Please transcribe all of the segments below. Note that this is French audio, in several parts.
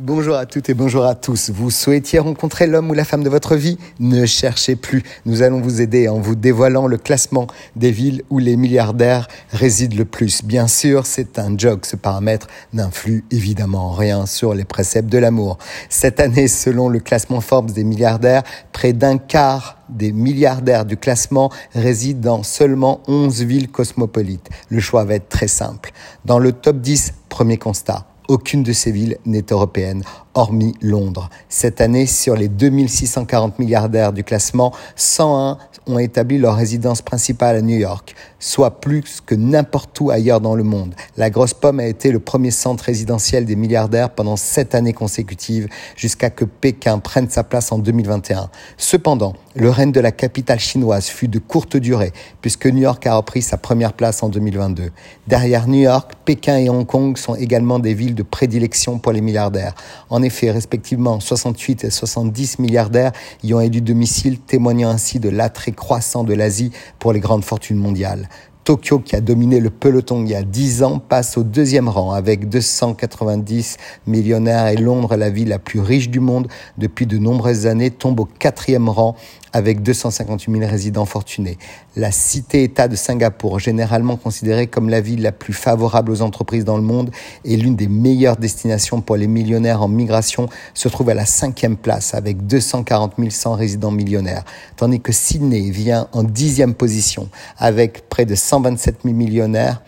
Bonjour à toutes et bonjour à tous. Vous souhaitiez rencontrer l'homme ou la femme de votre vie? Ne cherchez plus. Nous allons vous aider en vous dévoilant le classement des villes où les milliardaires résident le plus. Bien sûr, c'est un joke. Ce paramètre n'influe évidemment rien sur les préceptes de l'amour. Cette année, selon le classement Forbes des milliardaires, près d'un quart des milliardaires du classement résident dans seulement 11 villes cosmopolites. Le choix va être très simple. Dans le top 10, premier constat aucune de ces villes n'est européenne, hormis Londres. Cette année, sur les 2640 milliardaires du classement, 101 ont établi leur résidence principale à New York, soit plus que n'importe où ailleurs dans le monde. La Grosse Pomme a été le premier centre résidentiel des milliardaires pendant sept années consécutives, jusqu'à que Pékin prenne sa place en 2021. Cependant, le règne de la capitale chinoise fut de courte durée, puisque New York a repris sa première place en 2022. Derrière New York, Pékin et Hong Kong sont également des villes de prédilection pour les milliardaires. Effet, respectivement 68 et 70 milliardaires y ont élu domicile, témoignant ainsi de l'attrait croissant de l'Asie pour les grandes fortunes mondiales. Tokyo, qui a dominé le peloton il y a 10 ans, passe au deuxième rang avec 290 millionnaires et Londres, la ville la plus riche du monde depuis de nombreuses années, tombe au quatrième rang avec 258 000 résidents fortunés. La cité-État de Singapour, généralement considérée comme la ville la plus favorable aux entreprises dans le monde et l'une des meilleures destinations pour les millionnaires en migration, se trouve à la cinquième place avec 240 100 résidents millionnaires, tandis que Sydney vient en dixième position avec près de 127 000 millionnaires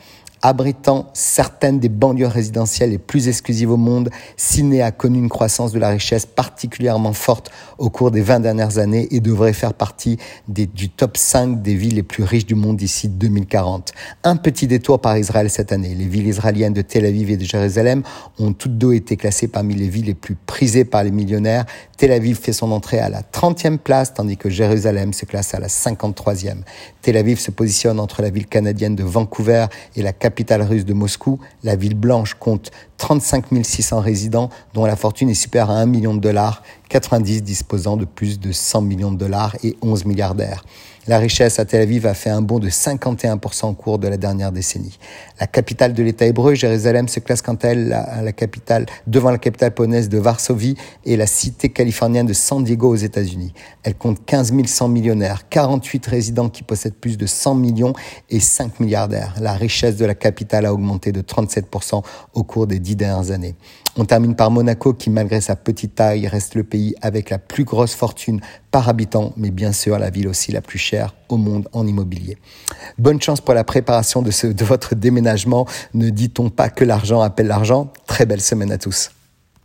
Abritant certaines des banlieues résidentielles les plus exclusives au monde, Sydney a connu une croissance de la richesse particulièrement forte au cours des 20 dernières années et devrait faire partie du top 5 des villes les plus riches du monde d'ici 2040. Un petit détour par Israël cette année. Les villes israéliennes de Tel Aviv et de Jérusalem ont toutes deux été classées parmi les villes les plus prisées par les millionnaires. Tel Aviv fait son entrée à la 30e place, tandis que Jérusalem se classe à la 53e. Tel Aviv se positionne entre la ville canadienne de Vancouver et la capitale russe de Moscou, la ville blanche compte 35 600 résidents dont la fortune est supérieure à 1 million de dollars, 90 disposant de plus de 100 millions de dollars et 11 milliardaires. La richesse à Tel Aviv a fait un bond de 51% au cours de la dernière décennie. La capitale de l'État hébreu, Jérusalem, se classe quant à elle à la capitale, devant la capitale polonaise de Varsovie et la cité californienne de San Diego aux États-Unis. Elle compte 15 100 millionnaires, 48 résidents qui possèdent plus de 100 millions et 5 milliardaires. La richesse de la capitale a augmenté de 37% au cours des dix dernières années. On termine par Monaco qui, malgré sa petite taille, reste le pays avec la plus grosse fortune par habitant, mais bien sûr la ville aussi la plus chère au monde en immobilier. Bonne chance pour la préparation de, de votre déménagement. Ne dit-on pas que l'argent appelle l'argent? Très belle semaine à tous.